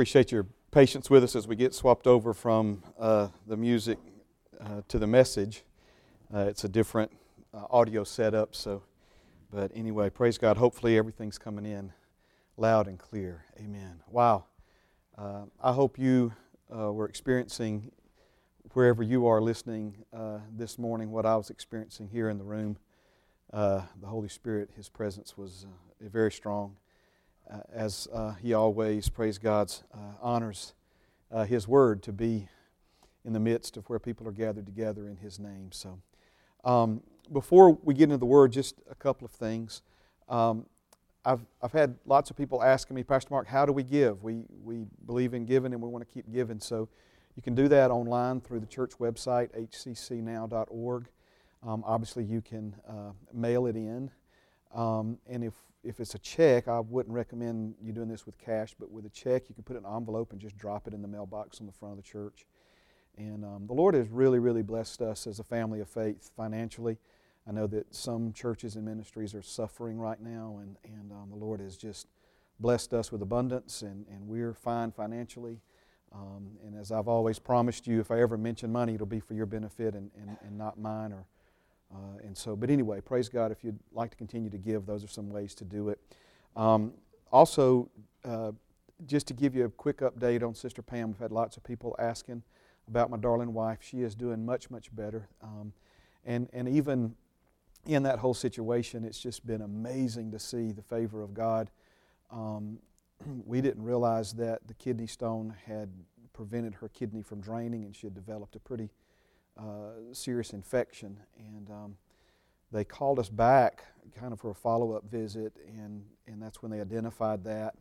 Appreciate your patience with us as we get swapped over from uh, the music uh, to the message. Uh, it's a different uh, audio setup, so. But anyway, praise God. Hopefully everything's coming in loud and clear. Amen. Wow. Uh, I hope you uh, were experiencing wherever you are listening this morning what I was experiencing here in the room. the Holy Spirit, His presence was very strong uh, as uh, he always, praise God's, uh, honors uh, his word to be in the midst of where people are gathered together in his name. So, um, before we get into the word, just a couple of things. Um, I've, I've had lots of people asking me, Pastor Mark, how do we give? We, we believe in giving and we want to keep giving. So, you can do that online through the church website, hccnow.org. Um, obviously, you can uh, mail it in. Um, and if if it's a check, I wouldn't recommend you doing this with cash, but with a check, you can put an envelope and just drop it in the mailbox on the front of the church. And um, the Lord has really, really blessed us as a family of faith financially. I know that some churches and ministries are suffering right now, and, and um, the Lord has just blessed us with abundance, and, and we're fine financially. Um, and as I've always promised you, if I ever mention money, it'll be for your benefit and, and, and not mine or uh, and so, but anyway, praise God. If you'd like to continue to give, those are some ways to do it. Um, also, uh, just to give you a quick update on Sister Pam, we've had lots of people asking about my darling wife. She is doing much, much better. Um, and, and even in that whole situation, it's just been amazing to see the favor of God. Um, we didn't realize that the kidney stone had prevented her kidney from draining, and she had developed a pretty serious infection. And um, they called us back kind of for a follow up visit, and, and that's when they identified that.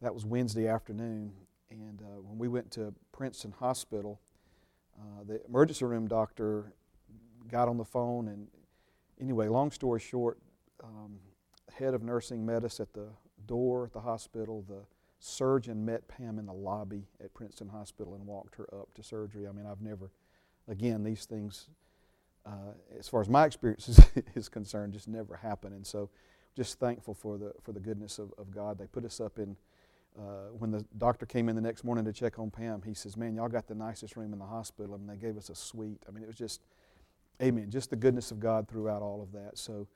That was Wednesday afternoon. And uh, when we went to Princeton Hospital, uh, the emergency room doctor got on the phone. And anyway, long story short, um, head of nursing met us at the door at the hospital. The surgeon met Pam in the lobby at Princeton Hospital and walked her up to surgery. I mean, I've never again, these things, uh, as far as my experience is, is, concerned, just never happen. And so, just thankful for the for the goodness of, of God. They put us up in. Uh, when the doctor came in the next morning to check on Pam, he says, "Man, y'all got the nicest room in the hospital." I mean, they gave us a suite. I mean, it was just, Amen. Just the goodness of God throughout all of that. So,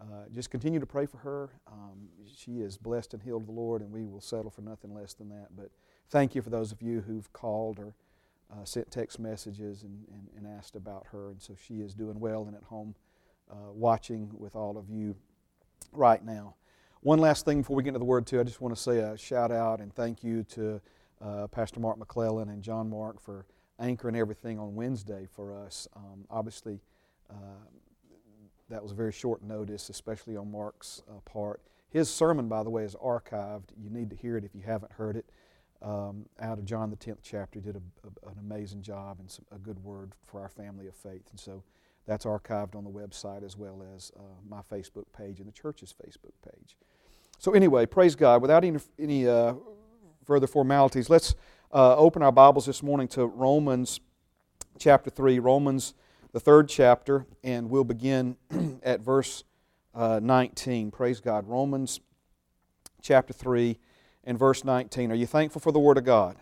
uh, just continue to pray for her. Um, she is blessed and healed of the Lord, and we will settle for nothing less than that. But thank you for those of you who've called or uh, sent text messages and, and, and, asked about her. And so she is doing well and at home uh, watching with all of you right now. One last thing before we get into the Word, too, I just want to say a shout out and thank you to uh, Pastor Mark McClellan and John Mark for anchoring everything on Wednesday for us. Um, obviously, uh, that was a very short notice, especially on Mark's uh, part. His sermon, by the way, is archived. You need to hear it if you haven't heard it um, out of John the 10th chapter. He did a, a, an amazing job and some, a good word for our family of faith. And so that's archived on the website as well as uh, my Facebook page and the church's Facebook page. So, anyway, praise God. Without any, any uh, further formalities, let's uh, open our Bibles this morning to Romans chapter 3, Romans, the third chapter, and we'll begin at verse uh, 19. Praise God. Romans chapter 3 in verse 19. Are you thankful for the Word of God?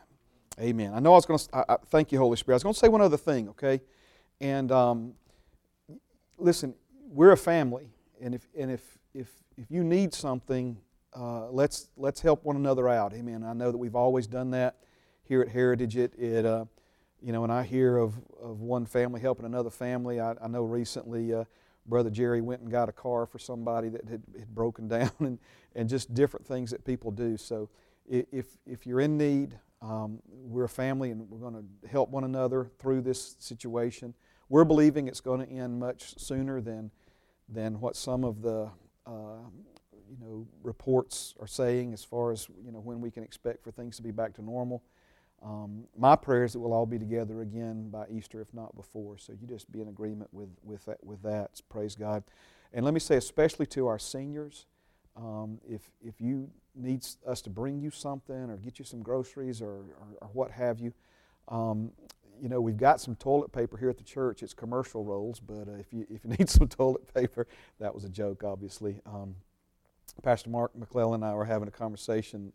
Amen. I know I was going to, I, I, thank you, Holy Spirit. I was going to say one other thing, okay? And um, listen, we're a family, and if, and if, if, if you need something, uh, let's, let's help one another out. Amen. I know that we've always done that here at Heritage. It, it uh, you know, when I hear of, of one family helping another family, I, I know recently uh, Brother Jerry went and got a car for somebody that had, had broken down and, and just different things that people do. So if, if you're in need, um, we're a family and we're going to help one another through this situation. We're believing it's going to end much sooner than, than what some of the uh, you know, reports are saying as far as you know, when we can expect for things to be back to normal. Um, my prayer is that we'll all be together again by Easter, if not before. So you just be in agreement with, with, that, with that. Praise God. And let me say, especially to our seniors, um, if, if you need us to bring you something or get you some groceries or, or, or what have you, um, you know, we've got some toilet paper here at the church. It's commercial rolls, but uh, if, you, if you need some toilet paper, that was a joke, obviously. Um, Pastor Mark McClellan and I were having a conversation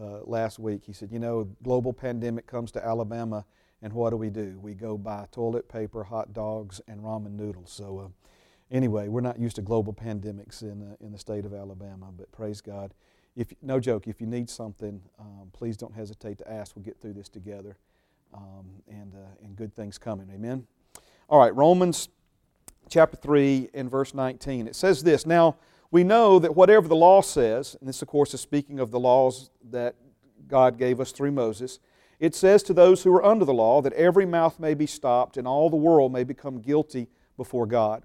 uh, last week. He said, You know, global pandemic comes to Alabama, and what do we do? We go buy toilet paper, hot dogs, and ramen noodles. So, uh, anyway, we're not used to global pandemics in, uh, in the state of Alabama, but praise God. If, no joke, if you need something, um, please don't hesitate to ask. We'll get through this together. Um, and, uh, and good things coming. Amen. All right, Romans chapter 3 and verse 19. It says this Now, we know that whatever the law says, and this, of course, is speaking of the laws that God gave us through Moses, it says to those who are under the law that every mouth may be stopped and all the world may become guilty before God.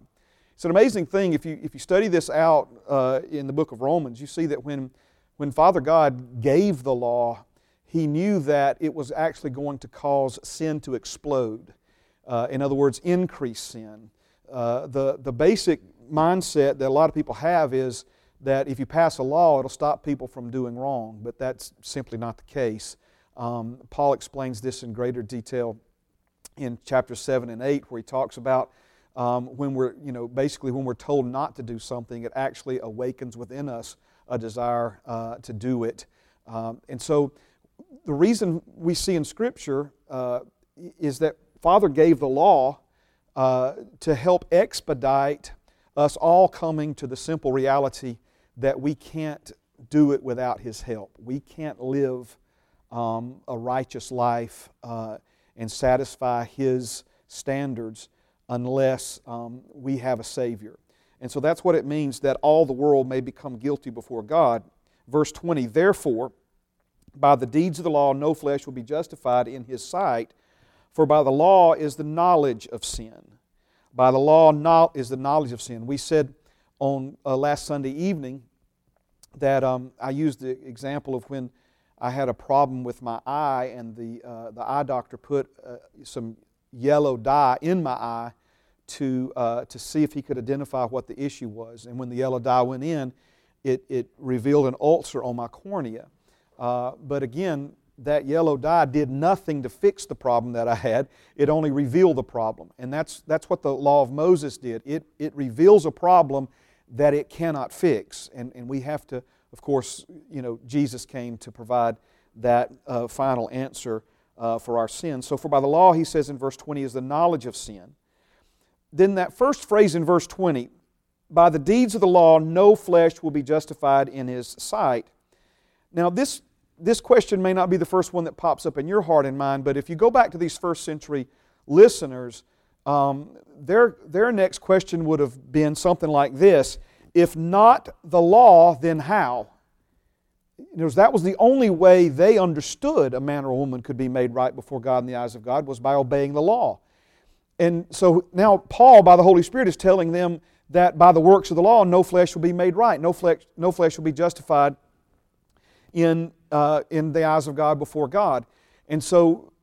It's an amazing thing. If you, if you study this out uh, in the book of Romans, you see that when, when Father God gave the law, He knew that it was actually going to cause sin to explode. Uh, in other words, increase sin. Uh, the, the basic mindset that a lot of people have is that if you pass a law, it'll stop people from doing wrong, but that's simply not the case. Um, Paul explains this in greater detail in chapter 7 and 8, where he talks about um, when we're, you know, basically when we're told not to do something, it actually awakens within us a desire uh, to do it. Um, and so the reason we see in Scripture uh, is that Father gave the law uh, to help expedite us all coming to the simple reality that we can't do it without His help. We can't live um, a righteous life uh, and satisfy His standards unless um, we have a Savior. And so that's what it means that all the world may become guilty before God. Verse 20, therefore, by the deeds of the law, no flesh will be justified in His sight, for by the law is the knowledge of sin. By the law is the knowledge of sin. We said on uh, last Sunday evening that um, I used the example of when I had a problem with my eye, and the, uh, the eye doctor put uh, some yellow dye in my eye to, uh, to see if he could identify what the issue was. And when the yellow dye went in, it, it revealed an ulcer on my cornea. Uh, but again, that yellow dye did nothing to fix the problem that I had. It only revealed the problem. And that's, that's what the law of Moses did. It, it reveals a problem that it cannot fix. And, and we have to, of course, you know, Jesus came to provide that uh, final answer uh, for our sins. So, for by the law, he says in verse 20, is the knowledge of sin. Then that first phrase in verse 20, by the deeds of the law, no flesh will be justified in his sight. Now, this this question may not be the first one that pops up in your heart and mind, but if you go back to these first century listeners, um, their, their next question would have been something like this If not the law, then how? that was the only way they understood a man or a woman could be made right before God in the eyes of God was by obeying the law. And so now Paul, by the Holy Spirit, is telling them that by the works of the law, no flesh will be made right, no flesh, no flesh will be justified in, uh, in the eyes of God before God. And so,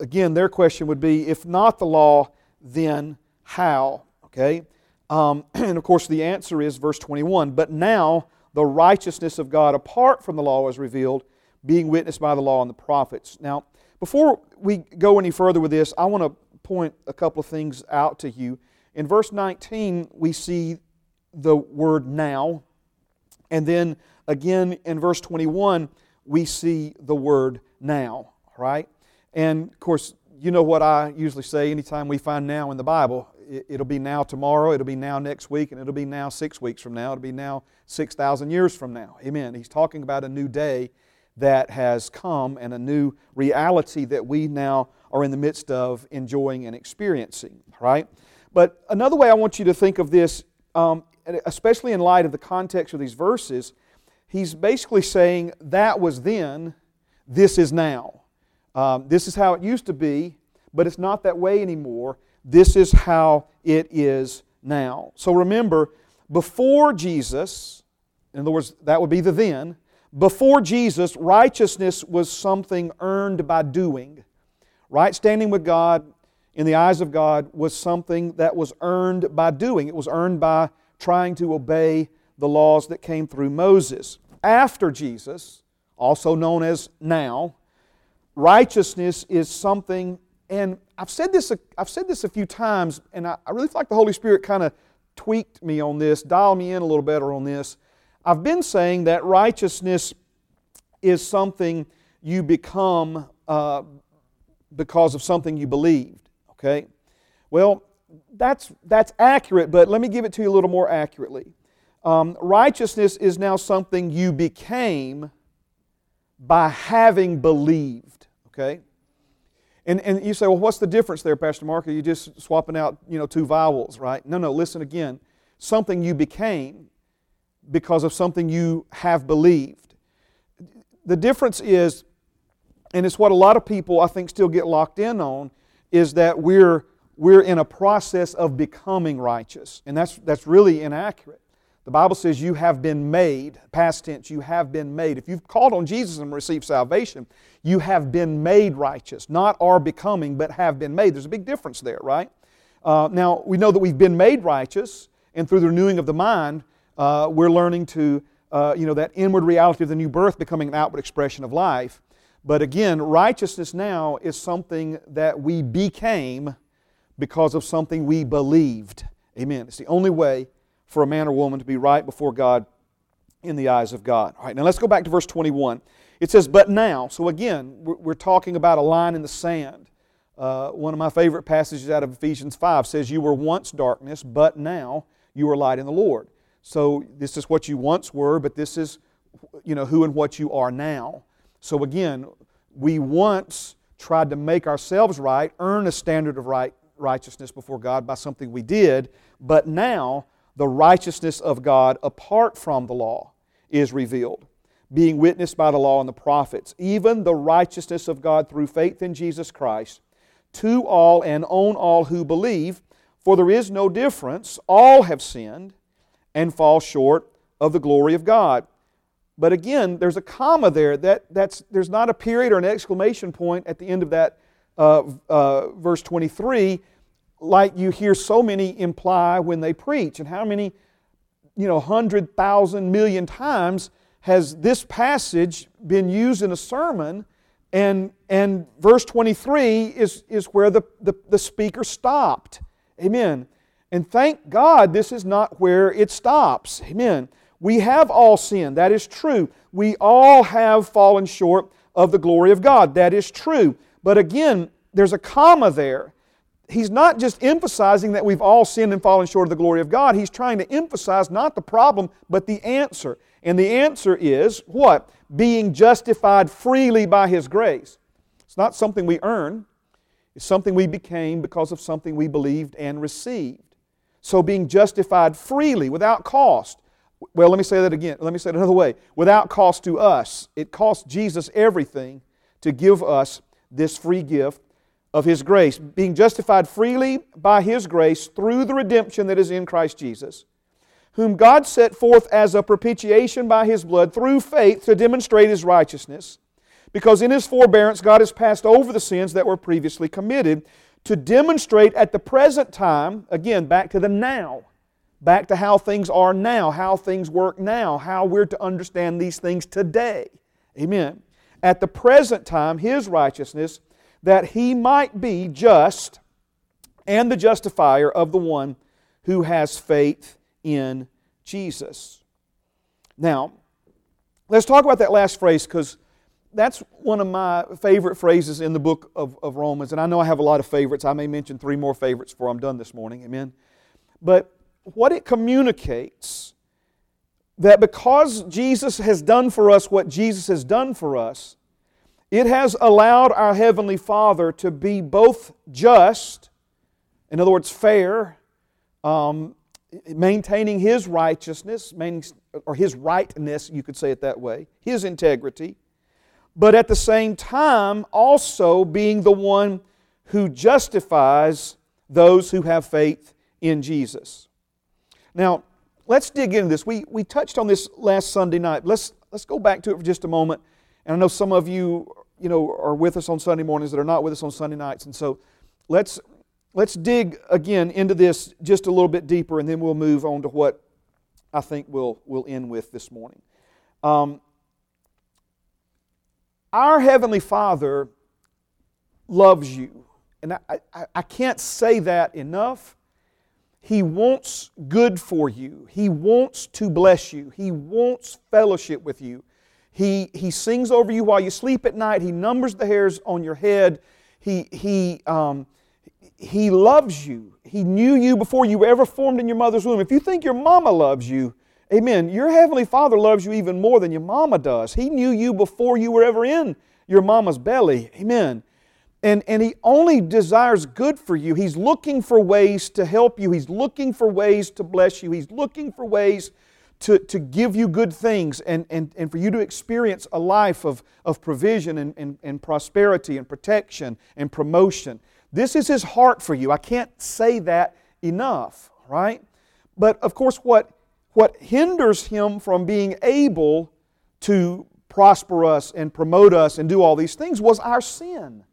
again, their question would be if not the law, then how? Okay? Um, and of course, the answer is verse 21 But now the righteousness of God apart from the law is revealed, being witnessed by the law and the prophets. Now, before we go any further with this, I want to point a couple of things out to you. In verse 19, we see the word now, and then again in verse 21, we see the word now, right? And of course, you know what I usually say anytime we find now in the Bible. It'll be now tomorrow, it'll be now next week, and it'll be now six weeks from now, it'll be now 6,000 years from now. Amen. He's talking about a new day that has come and a new reality that we now are in the midst of enjoying and experiencing, right? But another way I want you to think of this, um, especially in light of the context of these verses, he's basically saying that was then, this is now. Um, this is how it used to be, but it's not that way anymore. This is how it is now. So remember, before Jesus, in other words, that would be the then, before Jesus, righteousness was something earned by doing. Right standing with God in the eyes of God was something that was earned by doing. It was earned by trying to obey the laws that came through Moses. After Jesus, also known as now, righteousness is something, and I've said this a, I've said this a few times, and I, I really feel like the Holy Spirit kind of tweaked me on this, dialed me in a little better on this. I've been saying that righteousness is something you become uh, because of something you believed. Okay? Well, that's, that's accurate, but let me give it to you a little more accurately. Um, righteousness is now something you became by having believed. Okay? And, and you say, well, what's the difference there, Pastor Mark? Are you just swapping out, you know, two vowels, right? No, no, listen again. Something you became because of something you have believed. The difference is, and it's what a lot of people I think still get locked in on, is that we're, we're in a process of becoming righteous. And that's, that's really inaccurate. The Bible says you have been made, past tense, you have been made. If you've called on Jesus and received salvation, you have been made righteous. Not are becoming, but have been made. There's a big difference there, right? Uh, now, we know that we've been made righteous, and through the renewing of the mind, uh, we're learning to, uh, you know, that inward reality of the new birth becoming an outward expression of life. But again, righteousness now is something that we became because of something we believed. Amen. It's the only way for a man or woman to be right before God in the eyes of God. All right, now let's go back to verse 21. It says, But now, so again, we're talking about a line in the sand. Uh, one of my favorite passages out of Ephesians 5 says, You were once darkness, but now you are light in the Lord. So this is what you once were, but this is you know who and what you are now. So again, we once tried to make ourselves right, earn a standard of right righteousness before God by something we did, but now the righteousness of God apart from the law is revealed, being witnessed by the law and the prophets, even the righteousness of God through faith in Jesus Christ, to all and on all who believe, for there is no difference. All have sinned and fall short of the glory of God. But again, there's a comma there. That, that's, there's not a period or an exclamation point at the end of that uh, uh, verse 23 like you hear so many imply when they preach. And how many, you know, hundred thousand million times has this passage been used in a sermon? And, and verse 23 is, is where the, the, the speaker stopped. Amen. And thank God this is not where it stops. Amen. We have all sinned. That is true. We all have fallen short of the glory of God. That is true. But again, there's a comma there he's not just emphasizing that we've all sinned and fallen short of the glory of God. He's trying to emphasize not the problem, but the answer. And the answer is what? Being justified freely by His grace. It's not something we earn, it's something we became because of something we believed and received. So being justified freely, without cost. Well, let me say that again. Let me say it another way. Without cost to us. It cost Jesus everything to give us this free gift of His grace, being justified freely by His grace through the redemption that is in Christ Jesus, whom God set forth as a propitiation by His blood through faith to demonstrate His righteousness, because in His forbearance God has passed over the sins that were previously committed, to demonstrate at the present time, again, back to the now, back to how things are now, how things work now, how we're to understand these things today. Amen. At the present time, His righteousness that he might be just and the justifier of the one who has faith in Jesus. Now, let's talk about that last phrase because that's one of my favorite phrases in the book of, of Romans. And I know I have a lot of favorites. I may mention three more favorites before I'm done this morning. Amen. But what it communicates that because Jesus has done for us what Jesus has done for us, it has allowed our Heavenly Father to be both just, in other words, fair, um, maintaining His righteousness, or His rightness, you could say it that way, His integrity, but at the same time also being the one who justifies those who have faith in Jesus. Now, let's dig into this. We, we touched on this last Sunday night. Let's, let's go back to it for just a moment and I know some of you, you know, are with us on Sunday mornings that are not with us on Sunday nights. And so let's, let's dig again into this just a little bit deeper, and then we'll move on to what I think we'll, we'll end with this morning. Um, our Heavenly Father loves you. And I, I, I, can't say that enough. He wants good for you. He wants to bless you. He wants fellowship with you. He, he sings over you while you sleep at night. He numbers the hairs on your head. He, he, um, he loves you. He knew you before you were ever formed in your mother's womb. If you think your mama loves you, amen, your Heavenly Father loves you even more than your mama does. He knew you before you were ever in your mama's belly. Amen. And, and He only desires good for you. He's looking for ways to help you. He's looking for ways to bless you. He's looking for ways to, to give you good things and, and, and for you to experience a life of, of provision and, and, and prosperity and protection and promotion. This is His heart for you. I can't say that enough, right? But of course, what, what hinders Him from being able to prosper us and promote us and do all these things was our sin.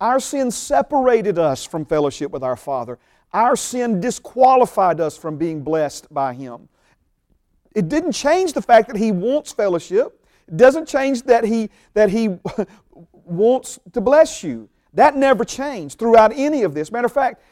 Our sin separated us from fellowship with our Father. Our sin disqualified us from being blessed by Him. It didn't change the fact that He wants fellowship. It doesn't change that He, that he wants to bless you. That never changed throughout any of this. Matter of fact,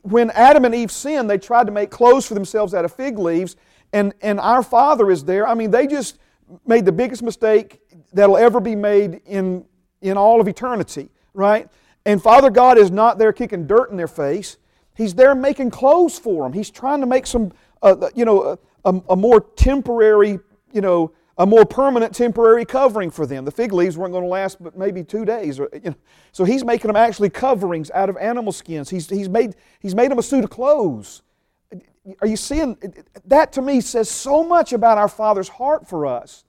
when Adam and Eve sinned, they tried to make clothes for themselves out of fig leaves, and, and our Father is there. I mean, they just made the biggest mistake that'll ever be made in, in all of eternity, right? And Father God is not there kicking dirt in their face. He's there making clothes for them. He's trying to make some, uh, you know, a, a more temporary, you know, a more permanent temporary covering for them. The fig leaves weren't going to last but maybe two days. Or, you know. So he's making them actually coverings out of animal skins. He's, he's, made, he's made them a suit of clothes. Are you seeing? That to me says so much about our Father's heart for us.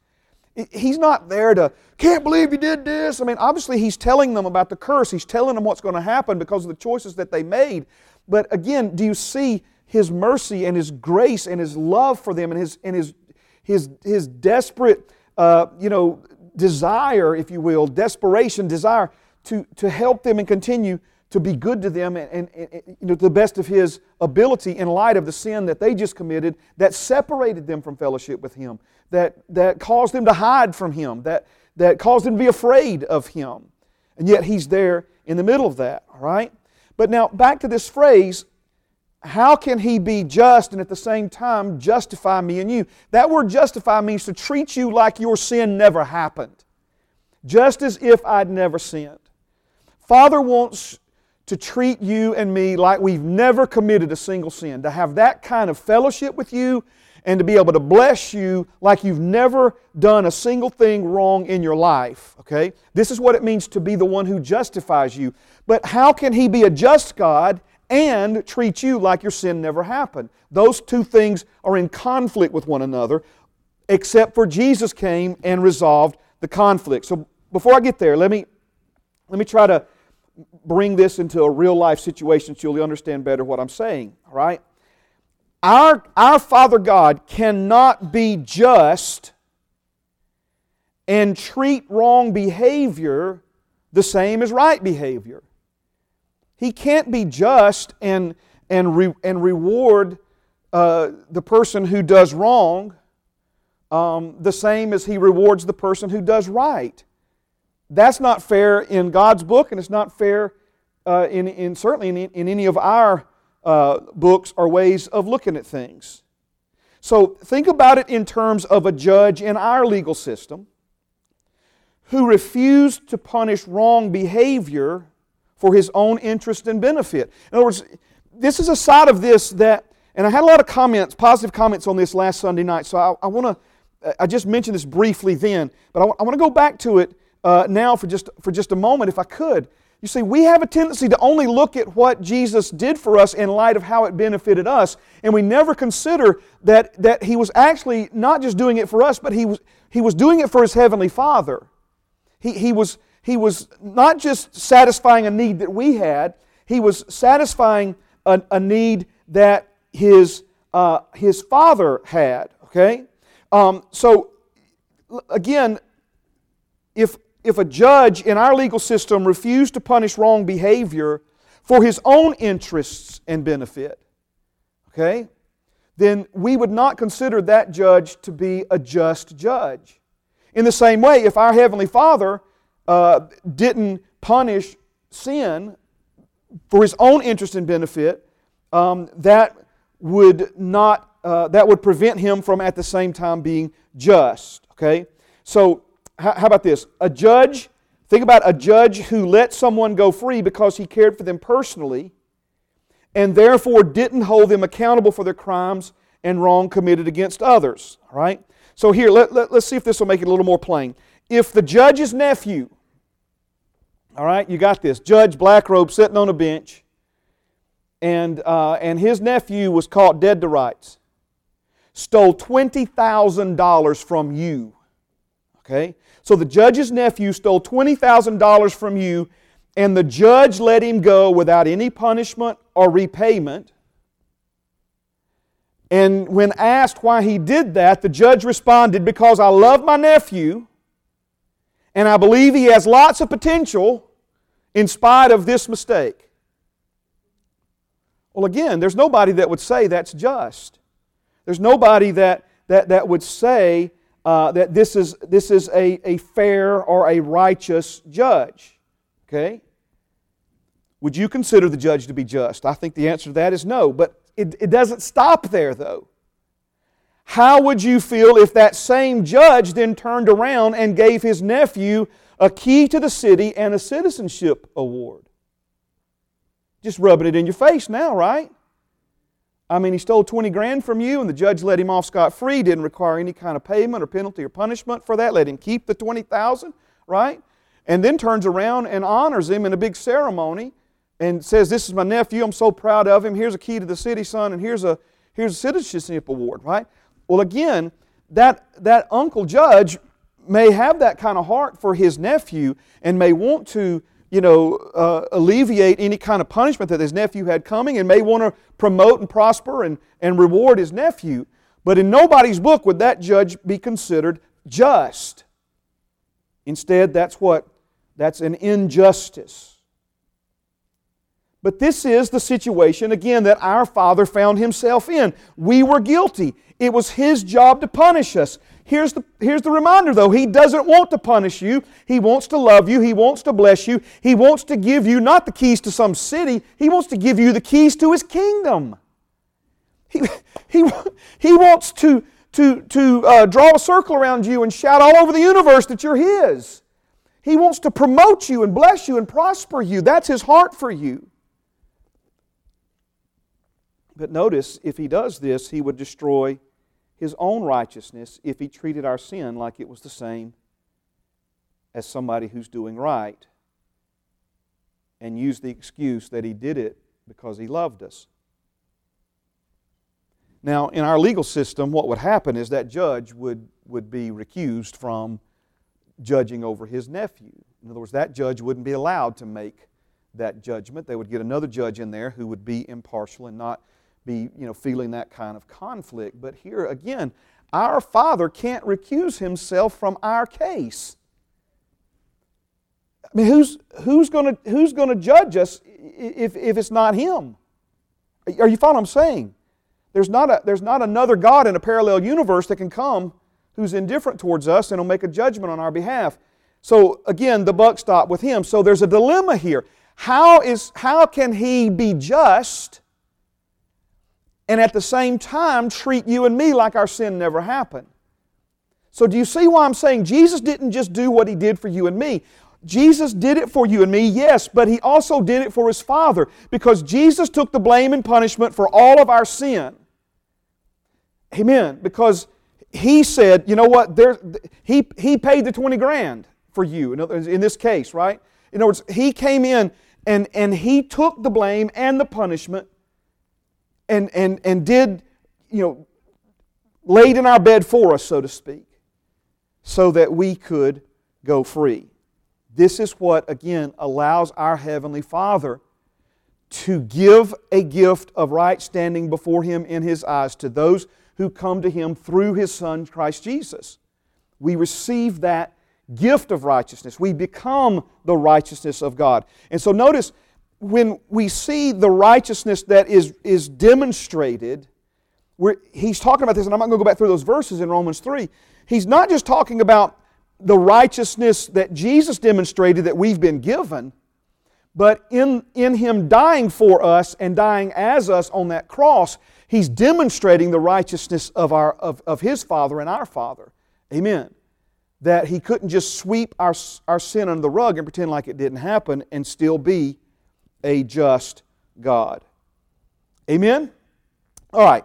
He's not there to, can't believe you did this. I mean, obviously, he's telling them about the curse. He's telling them what's going to happen because of the choices that they made. But again, do you see his mercy and His grace and His love for them and His, and his, his, his desperate, uh, you know, desire, if you will, desperation, desire to, to help them and continue to be good to them and, and, and, you know, to the best of His ability in light of the sin that they just committed that separated them from fellowship with Him, that, that caused them to hide from Him, that, that caused them to be afraid of Him. And yet He's there in the middle of that, all right? But now back to this phrase, how can he be just and at the same time justify me and you? That word justify means to treat you like your sin never happened, just as if I'd never sinned. Father wants to treat you and me like we've never committed a single sin, to have that kind of fellowship with you and to be able to bless you like you've never done a single thing wrong in your life. Okay? This is what it means to be the one who justifies you. But how can He be a just God and treat you like your sin never happened. Those two things are in conflict with one another, except for Jesus came and resolved the conflict. So before I get there, let me, let me try to bring this into a real life situation so you'll understand better what I'm saying, all right? Our, our Father God cannot be just and treat wrong behavior the same as right behavior. He can't be just and, and, re, and reward uh, the person who does wrong um, the same as he rewards the person who does right. That's not fair in God's book, and it's not fair uh, in, in, certainly in, in any of our uh, books or ways of looking at things. So think about it in terms of a judge in our legal system who refused to punish wrong behavior for his own interest and benefit. In other words, this is a side of this that, and I had a lot of comments, positive comments on this last Sunday night, so I, I want to, I just mentioned this briefly then, but I, I want to go back to it uh, now for just, for just a moment if I could. You see, we have a tendency to only look at what Jesus did for us in light of how it benefited us, and we never consider that, that He was actually not just doing it for us, but He was, he was doing it for His Heavenly Father. He, he was he was not just satisfying a need that we had, he was satisfying a, a need that his, uh, his father had. Okay? Um, so, again, if, if a judge in our legal system refused to punish wrong behavior for his own interests and benefit, okay, then we would not consider that judge to be a just judge. In the same way, if our Heavenly Father uh, didn't punish sin for his own interest and benefit, um, that would not uh, that would prevent him from at the same time being just. Okay. So, how, how about this? A judge, think about a judge who let someone go free because he cared for them personally and therefore didn't hold them accountable for their crimes and wrong committed against others. All right? So, here, let, let, let's see if this will make it a little more plain. If the judge's nephew, all right, you got this, Judge Blackrobe sitting on a bench, and, uh, and his nephew was caught dead to rights, stole $20,000 from you. Okay? So the judge's nephew stole $20,000 from you, and the judge let him go without any punishment or repayment. And when asked why he did that, the judge responded, Because I love my nephew, and I believe he has lots of potential in spite of this mistake. Well, again, there's nobody that would say that's just. There's nobody that, that, that would say uh, that this is, this is a, a fair or a righteous judge. Okay? Would you consider the judge to be just? I think the answer to that is no. But it, it doesn't stop there, though. How would you feel if that same judge then turned around and gave his nephew a key to the city and a citizenship award? Just rubbing it in your face now, right? I mean, he stole 20 grand from you and the judge let him off scot free, didn't require any kind of payment or penalty or punishment for that, let him keep the 20,000, right? And then turns around and honors him in a big ceremony and says, This is my nephew, I'm so proud of him. Here's a key to the city, son, and here's a here's a citizenship award, right? Well, again, that, that uncle judge may have that kind of heart for his nephew and may want to you know, uh, alleviate any kind of punishment that his nephew had coming and may want to promote and prosper and, and reward his nephew. But in nobody's book would that judge be considered just. Instead, that's what? That's an injustice. But this is the situation, again, that our Father found Himself in. We were guilty. It was His job to punish us. Here's the, here's the reminder, though He doesn't want to punish you. He wants to love you. He wants to bless you. He wants to give you not the keys to some city, He wants to give you the keys to His kingdom. He, he, he wants to, to, to uh, draw a circle around you and shout all over the universe that you're His. He wants to promote you and bless you and prosper you. That's His heart for you. But notice, if he does this, he would destroy his own righteousness if he treated our sin like it was the same as somebody who's doing right and use the excuse that he did it because he loved us. Now, in our legal system, what would happen is that judge would, would be recused from judging over his nephew. In other words, that judge wouldn't be allowed to make that judgment. They would get another judge in there who would be impartial and not be you know, feeling that kind of conflict. But here again, our Father can't recuse himself from our case. I mean, who's, who's going who's gonna judge us if, if it's not Him? Are you following what I'm saying? There's not, a, there's not another God in a parallel universe that can come who's indifferent towards us and will make a judgment on our behalf. So again, the buck stopped with Him. So there's a dilemma here. How, is, how can He be just and at the same time treat you and me like our sin never happened. So, do you see why I'm saying Jesus didn't just do what He did for you and me? Jesus did it for you and me, yes, but He also did it for His Father because Jesus took the blame and punishment for all of our sin. Amen. Because He said, you know what, there, he, he paid the 20 grand for you in this case, right? In other words, He came in and, and He took the blame and the punishment and, and, and did, you know, laid in our bed for us, so to speak, so that we could go free. This is what, again, allows our Heavenly Father to give a gift of right standing before Him in His eyes to those who come to Him through His Son, Christ Jesus. We receive that gift of righteousness. We become the righteousness of God. And so notice, when we see the righteousness that is, is demonstrated, he's talking about this, and I'm not going to go back through those verses in Romans 3. He's not just talking about the righteousness that Jesus demonstrated that we've been given, but in, in Him dying for us and dying as us on that cross, He's demonstrating the righteousness of, our, of, of His Father and our Father. Amen. that He couldn't just sweep our, our sin under the rug and pretend like it didn't happen and still be a just God. Amen? All right.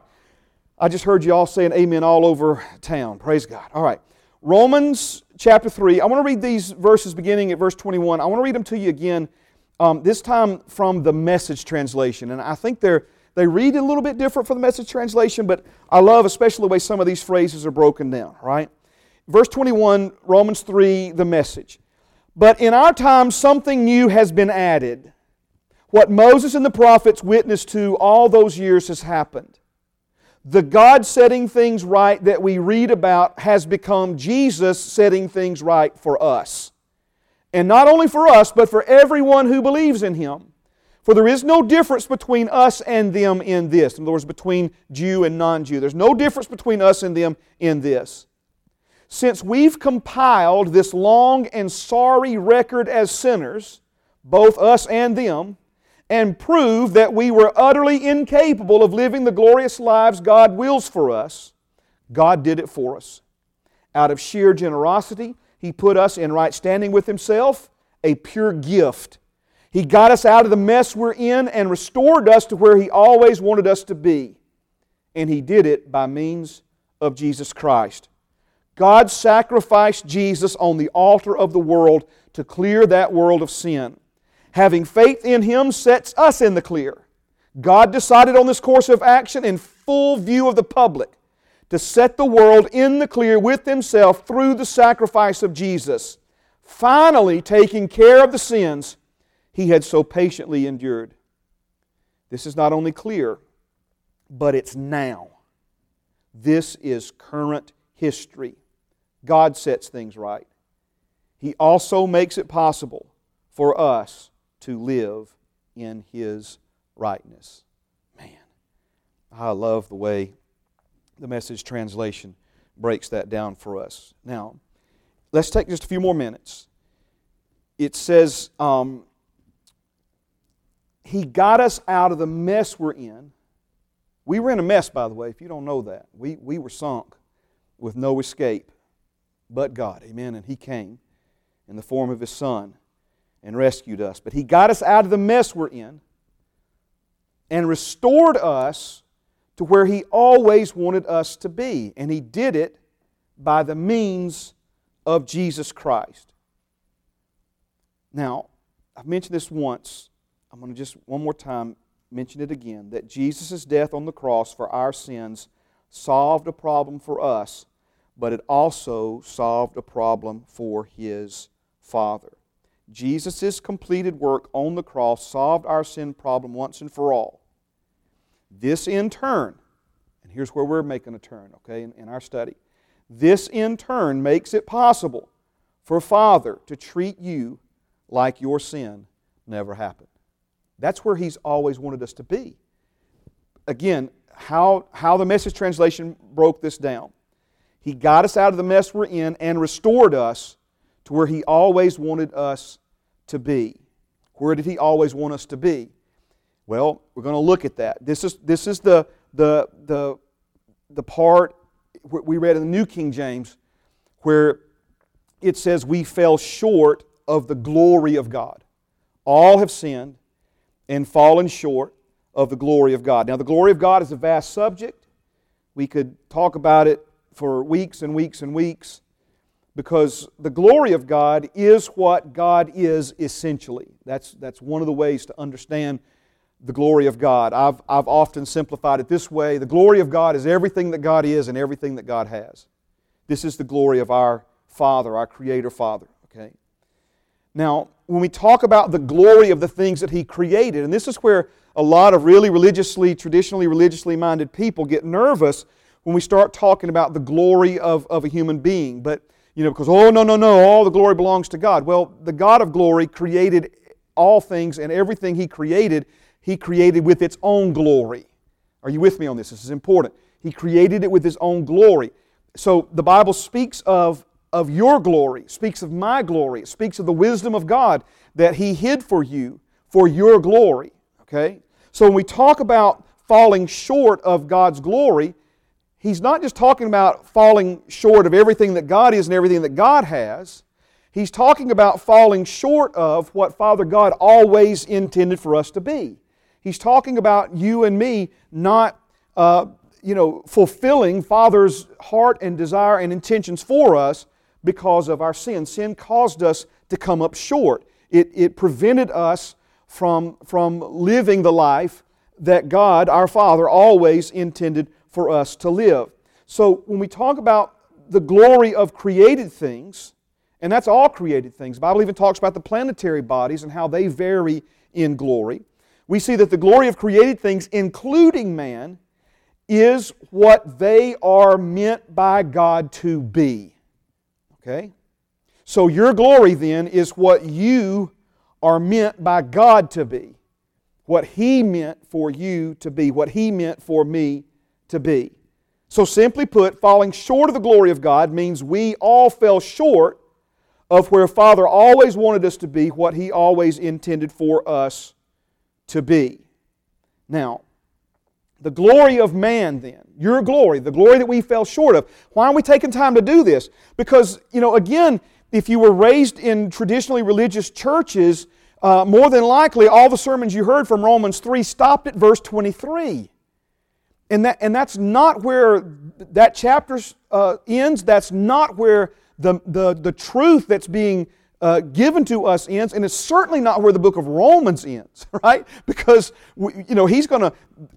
I just heard you all saying amen all over town. Praise God. All right. Romans chapter 3. I want to read these verses beginning at verse 21. I want to read them to you again, um, this time from the message translation. And I think they're, they read a little bit different from the message translation, but I love especially the way some of these phrases are broken down, right? Verse 21, Romans 3, the message. But in our time, something new has been added. What Moses and the prophets witnessed to all those years has happened. The God setting things right that we read about has become Jesus setting things right for us. And not only for us, but for everyone who believes in Him. For there is no difference between us and them in this. In other words, between Jew and non Jew. There's no difference between us and them in this. Since we've compiled this long and sorry record as sinners, both us and them, and prove that we were utterly incapable of living the glorious lives God wills for us, God did it for us. Out of sheer generosity, He put us in right standing with Himself, a pure gift. He got us out of the mess we're in and restored us to where He always wanted us to be. And He did it by means of Jesus Christ. God sacrificed Jesus on the altar of the world to clear that world of sin. Having faith in Him sets us in the clear. God decided on this course of action in full view of the public to set the world in the clear with Himself through the sacrifice of Jesus, finally taking care of the sins He had so patiently endured. This is not only clear, but it's now. This is current history. God sets things right. He also makes it possible for us to live in His rightness. Man, I love the way the message translation breaks that down for us. Now, let's take just a few more minutes. It says, um, He got us out of the mess we're in. We were in a mess, by the way, if you don't know that. We, we were sunk with no escape but God. Amen. And He came in the form of His Son and rescued us. But He got us out of the mess we're in and restored us to where He always wanted us to be. And He did it by the means of Jesus Christ. Now, I've mentioned this once. I'm going to just one more time mention it again that Jesus' death on the cross for our sins solved a problem for us, but it also solved a problem for His Father. Jesus' completed work on the cross solved our sin problem once and for all. This in turn, and here's where we're making a turn, okay, in, in our study. This in turn makes it possible for Father to treat you like your sin never happened. That's where He's always wanted us to be. Again, how, how the message translation broke this down. He got us out of the mess we're in and restored us to where He always wanted us to be. Where did He always want us to be? Well, we're going to look at that. This is, this is the, the, the, the part we read in the New King James where it says, We fell short of the glory of God. All have sinned and fallen short of the glory of God. Now, the glory of God is a vast subject. We could talk about it for weeks and weeks and weeks because the glory of God is what God is essentially. That's, that's one of the ways to understand the glory of God. I've, I've often simplified it this way the glory of God is everything that God is and everything that God has. This is the glory of our Father, our Creator Father. Okay? Now, when we talk about the glory of the things that He created, and this is where a lot of really religiously, traditionally religiously minded people get nervous when we start talking about the glory of, of a human being. But you know, because, oh, no, no, no, all the glory belongs to God. Well, the God of glory created all things, and everything He created, He created with its own glory. Are you with me on this? This is important. He created it with His own glory. So the Bible speaks of, of your glory, speaks of my glory, it speaks of the wisdom of God that He hid for you for your glory. Okay? So when we talk about falling short of God's glory, he's not just talking about falling short of everything that God is and everything that God has. He's talking about falling short of what Father God always intended for us to be. He's talking about you and me not, uh, you know, fulfilling Father's heart and desire and intentions for us because of our sin. Sin caused us to come up short. It, it prevented us from, from living the life that God, our Father, always intended for us to live. So when we talk about the glory of created things, and that's all created things, the Bible even talks about the planetary bodies and how they vary in glory. We see that the glory of created things, including man, is what they are meant by God to be. Okay? So your glory then is what you are meant by God to be. What He meant for you to be, what He meant for me to be. So, simply put, falling short of the glory of God means we all fell short of where Father always wanted us to be, what He always intended for us to be. Now, the glory of man, then, your glory, the glory that we fell short of. Why are we taking time to do this? Because, you know, again, if you were raised in traditionally religious churches, uh, more than likely all the sermons you heard from Romans 3 stopped at verse 23. And, that, and that's not where that chapter uh, ends. That's not where the, the, the truth that's being uh, given to us ends, and it's certainly not where the book of Romans ends, right? Because we, you know he's going to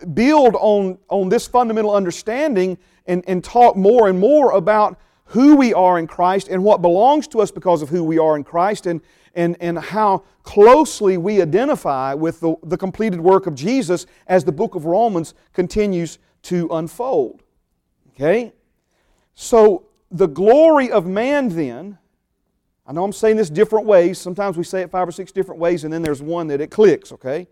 build on on this fundamental understanding and, and talk more and more about who we are in Christ and what belongs to us because of who we are in Christ and and, and how closely we identify with the, the completed work of Jesus as the book of Romans continues to unfold. Okay? So the glory of man then I know I'm saying this different ways. Sometimes we say it five or six different ways, and then there's one that it clicks, okay?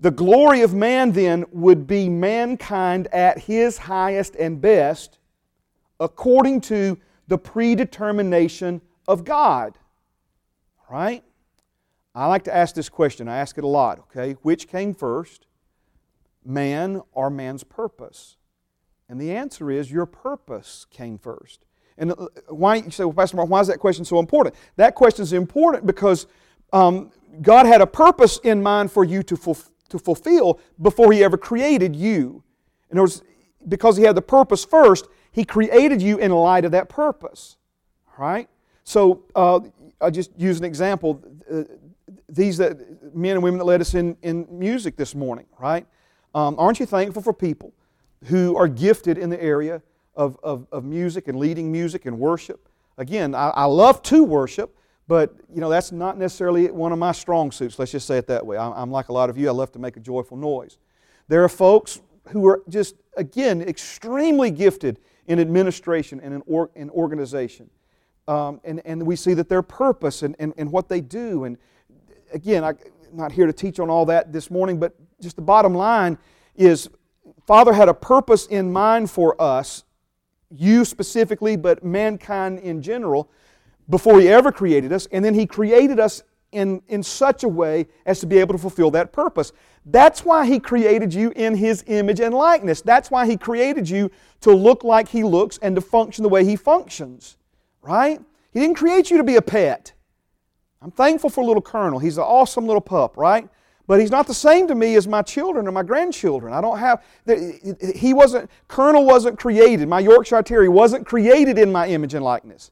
The glory of man then would be mankind at his highest and best according to the predetermination of God. Right? I like to ask this question. I ask it a lot, okay? Which came first, man or man's purpose? And the answer is your purpose came first. And uh, why you say, well, Pastor Mark, why is that question so important? That question is important because um, God had a purpose in mind for you to, ful- to fulfill before He ever created you. In other words, because He had the purpose first, He created you in light of that purpose. Right? So uh, I'll just use an example. Uh, these men and women that led us in, in music this morning, right? Um, aren't you thankful for people who are gifted in the area of, of, of music and leading music and worship. Again, I, I, love to worship, but you know that's not necessarily one of my strong suits. Let's just say it that way. I, I'm like a lot of you. I love to make a joyful noise. There are folks who are just again extremely gifted in administration and in, or, in organization, um, and and we see that their purpose and, and, and what they do. And again, I'm not here to teach on all that this morning, but just the bottom line is Father had a purpose in mind for us you specifically, but mankind in general, before He ever created us. And then He created us in, in such a way as to be able to fulfill that purpose. That's why He created you in His image and likeness. That's why He created you to look like He looks and to function the way He functions. Right? He didn't create you to be a pet. I'm thankful for little Colonel. He's an awesome little pup, right? But he's not the same to me as my children or my grandchildren. I don't have, he wasn't, Colonel wasn't created. My Yorkshire Terrier wasn't created in my image and likeness.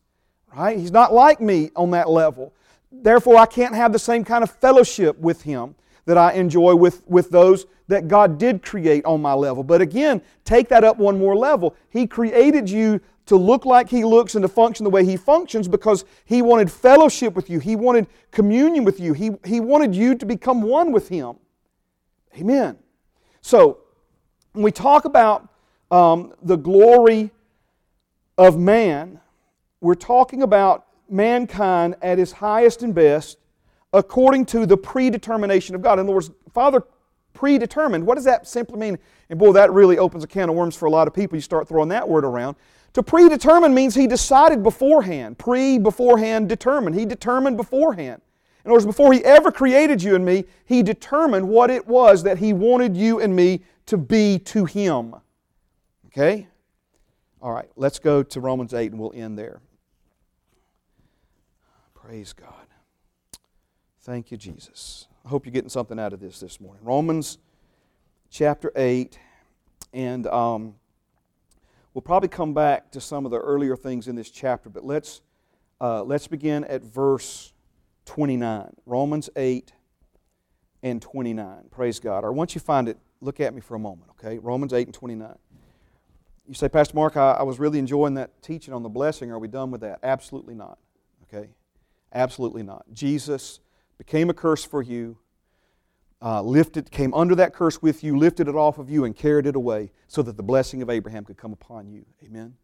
Right? He's not like me on that level. Therefore, I can't have the same kind of fellowship with him that I enjoy with, with those that God did create on my level. But again, take that up one more level. He created you to look like He looks and to function the way He functions because He wanted fellowship with you. He wanted communion with you. He, he wanted you to become one with Him. Amen. So, when we talk about um, the glory of man, we're talking about mankind at his highest and best according to the predetermination of God. In other words, Father predetermined. What does that simply mean? And boy, that really opens a can of worms for a lot of people. You start throwing that word around. To predetermine means he decided beforehand. Pre, beforehand, determined. He determined beforehand. In other words, before he ever created you and me, he determined what it was that he wanted you and me to be to him. Okay? All right, let's go to Romans 8 and we'll end there. Praise God. Thank you, Jesus. I hope you're getting something out of this this morning. Romans chapter 8, and um, we'll probably come back to some of the earlier things in this chapter, but let's, uh, let's begin at verse 29. Romans 8 and 29. Praise God. Or once you find it, look at me for a moment, okay? Romans 8 and 29. You say, Pastor Mark, I, I was really enjoying that teaching on the blessing. Are we done with that? Absolutely not, okay? Absolutely not. Jesus became a curse for you, uh, lifted, came under that curse with you, lifted it off of you, and carried it away so that the blessing of Abraham could come upon you. Amen.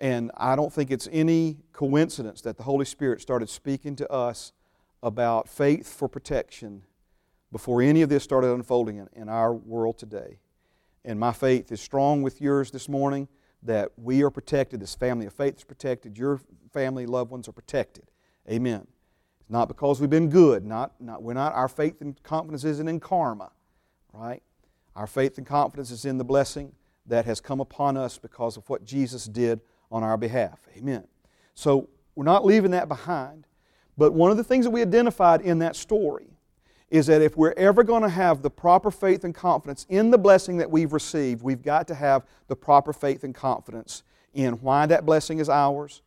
And I don't think it's any coincidence that the Holy Spirit started speaking to us about faith for protection before any of this started unfolding in, in our world today. And my faith is strong with yours this morning that we are protected. This family of faith is protected. Your family, loved ones are protected. Amen. It's not because we've been good. Not, not, we're not, our faith and confidence isn't in karma, right? Our faith and confidence is in the blessing that has come upon us because of what Jesus did on our behalf. Amen. So we're not leaving that behind. But one of the things that we identified in that story is that if we're ever going to have the proper faith and confidence in the blessing that we've received, we've got to have the proper faith and confidence in why that blessing is ours.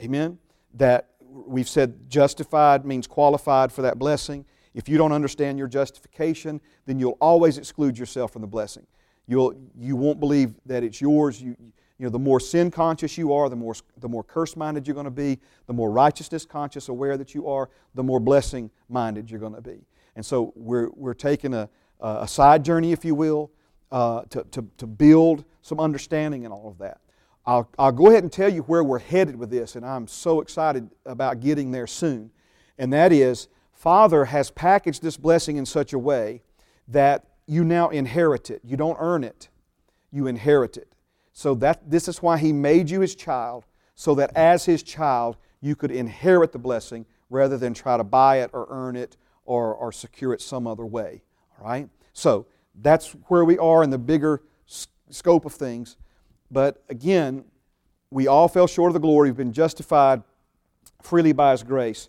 Amen. That we've said justified means qualified for that blessing. If you don't understand your justification, then you'll always exclude yourself from the blessing. You'll, you won't believe that it's yours. You, you know, the more sin conscious you are, the more, the more curse minded you're going to be, the more righteousness conscious, aware that you are, the more blessing minded you're going to be. And so we're, we're taking a, a side journey, if you will, uh, to, to, to build some understanding and all of that. I'll, I'll go ahead and tell you where we're headed with this, and I'm so excited about getting there soon. And that is, Father has packaged this blessing in such a way that you now inherit it. You don't earn it, you inherit it. So that this is why He made you His child, so that as His child, you could inherit the blessing rather than try to buy it or earn it or, or secure it some other way. All right? So that's where we are in the bigger scope of things. But again, we all fell short of the glory. We've been justified freely by His grace.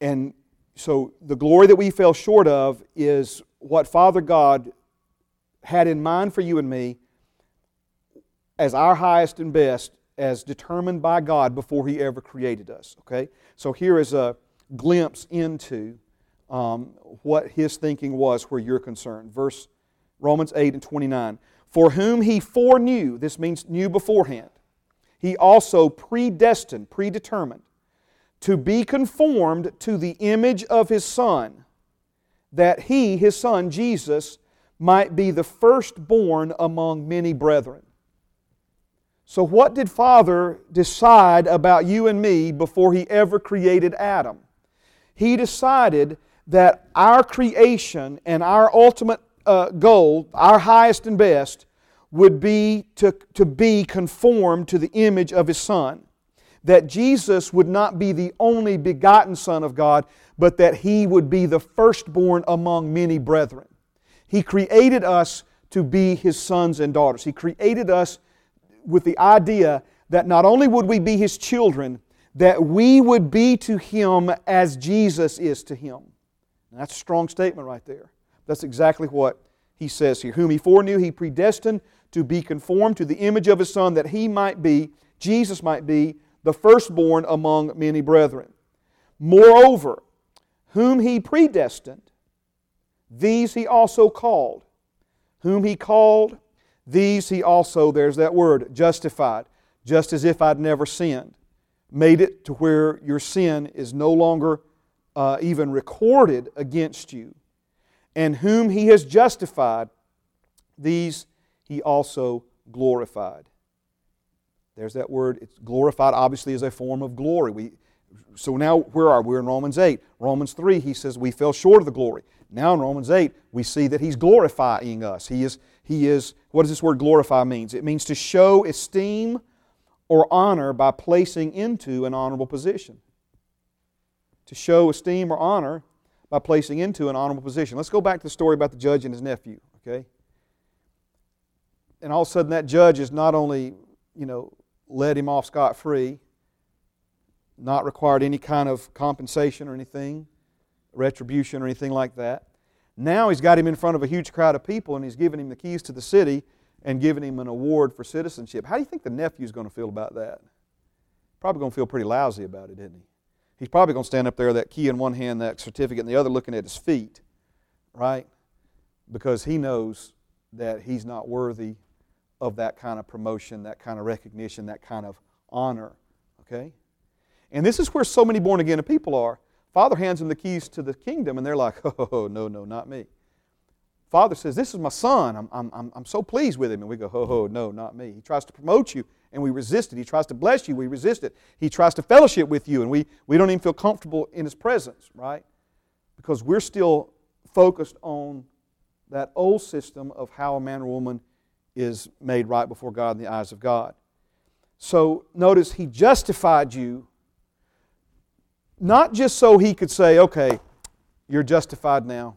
And so the glory that we fell short of is what Father God had in mind for you and me as our highest and best as determined by God before He ever created us. Okay? So here is a glimpse into um, what His thinking was where you're concerned. Verse Romans 8 and 29. For whom He foreknew, this means knew beforehand, He also predestined, predetermined, to be conformed to the image of His Son, that He, His Son, Jesus, might be the firstborn among many brethren. So, what did Father decide about you and me before He ever created Adam? He decided that our creation and our ultimate uh, goal, our highest and best, would be to, to be conformed to the image of His Son. That Jesus would not be the only begotten Son of God, but that He would be the firstborn among many brethren. He created us to be His sons and daughters. He created us with the idea that not only would we be His children, that we would be to Him as Jesus is to Him. That's a strong statement right there. That's exactly what He says here. Whom He foreknew, He predestined to be conformed to the image of His Son, that He might be, Jesus might be, the firstborn among many brethren. Moreover, whom He predestined, these He also called. Whom He called, these he also, there's that word, justified, just as if I'd never sinned. Made it to where your sin is no longer uh, even recorded against you. And whom he has justified, these he also glorified. There's that word. It's glorified obviously as a form of glory. We, so now where are we? We're in Romans 8. Romans 3, he says we fell short of the glory. Now in Romans 8, we see that he's glorifying us. He is, he is, what does this word glorify means? It means to show esteem or honor by placing into an honorable position. To show esteem or honor by placing into an honorable position. Let's go back to the story about the judge and his nephew, okay? And all of a sudden that judge is not only you know, let him off scot free, not required any kind of compensation or anything, retribution or anything like that. Now he's got him in front of a huge crowd of people and he's giving him the keys to the city and giving him an award for citizenship. How do you think the nephew's going to feel about that? Probably going to feel pretty lousy about it, isn't he? He's probably going to stand up there, that key in one hand, that certificate in the other, looking at his feet, right? Because he knows that he's not worthy of that kind of promotion, that kind of recognition, that kind of honor, okay? And this is where so many born again people are. Father hands them the keys to the kingdom, and they're like, oh, no, no, not me. Father says, This is my son. I'm, I'm, I'm so pleased with him. And we go, Oh, no, not me. He tries to promote you, and we resist it. He tries to bless you, we resist it. He tries to fellowship with you, and we, we don't even feel comfortable in his presence, right? Because we're still focused on that old system of how a man or woman is made right before God in the eyes of God. So notice he justified you not just so he could say, okay, you're justified now,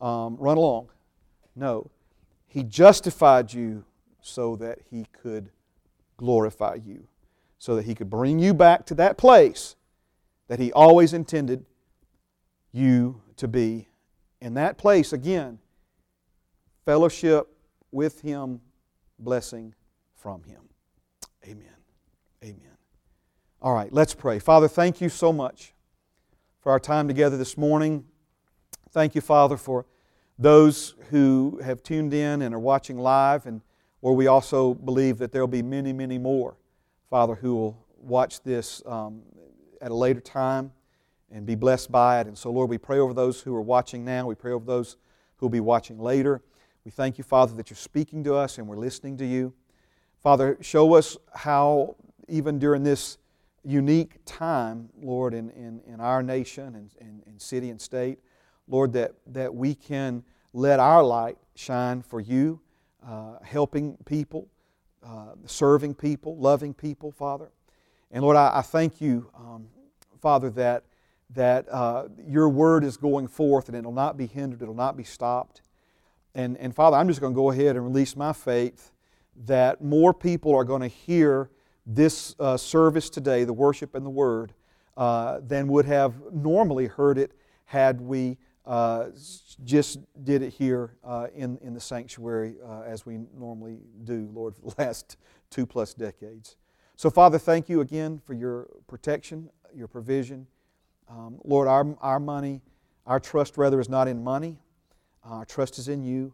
um, run along. No, he justified you so that he could glorify you, so that he could bring you back to that place that he always intended you to be. In that place, again, fellowship with him, blessing from him. Amen. Amen. All right, let's pray. Father, thank you so much for our time together this morning. Thank you, Father, for those who have tuned in and are watching live, and where we also believe that there will be many, many more, Father, who will watch this um, at a later time and be blessed by it. And so, Lord, we pray over those who are watching now. We pray over those who will be watching later. We thank you, Father, that you're speaking to us and we're listening to you. Father, show us how, even during this unique time, Lord, in, in, in our nation and in, in city and state, Lord, that, that we can let our light shine for you, uh, helping people, uh, serving people, loving people, Father. And Lord, I, I thank you, um, Father, that, that uh, your word is going forth and it'll not be hindered, it'll not be stopped. And, and Father, I'm just going to go ahead and release my faith that more people are going to hear this uh, service today, the worship and the word, uh, than would have normally heard it had we uh, just did it here uh, in, in the sanctuary uh, as we normally do, Lord, for the last two plus decades. So, Father, thank you again for your protection, your provision. Um, Lord, our, our money, our trust rather is not in money, our trust is in you.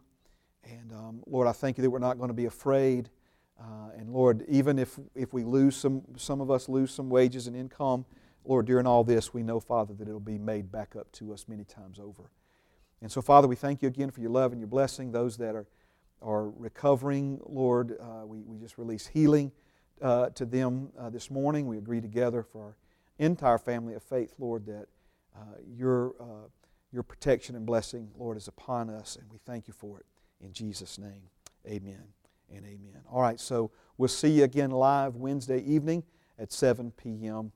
And um, Lord, I thank you that we're not going to be afraid. Uh, and Lord, even if, if we lose some, some of us lose some wages and income, Lord, during all this, we know, Father, that it'll be made back up to us many times over. And so, Father, we thank you again for your love and your blessing. Those that are, are recovering, Lord, uh, we, we just release healing uh, to them uh, this morning. We agree together for our entire family of faith, Lord, that uh, your, uh, your protection and blessing, Lord, is upon us, and we thank you for it. In Jesus' name, amen and amen. All right, so we'll see you again live Wednesday evening at 7 p.m.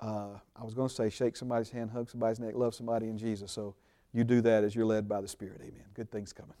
Uh, I was going to say shake somebody's hand, hug somebody's neck, love somebody in Jesus. So you do that as you're led by the Spirit. Amen. Good things coming.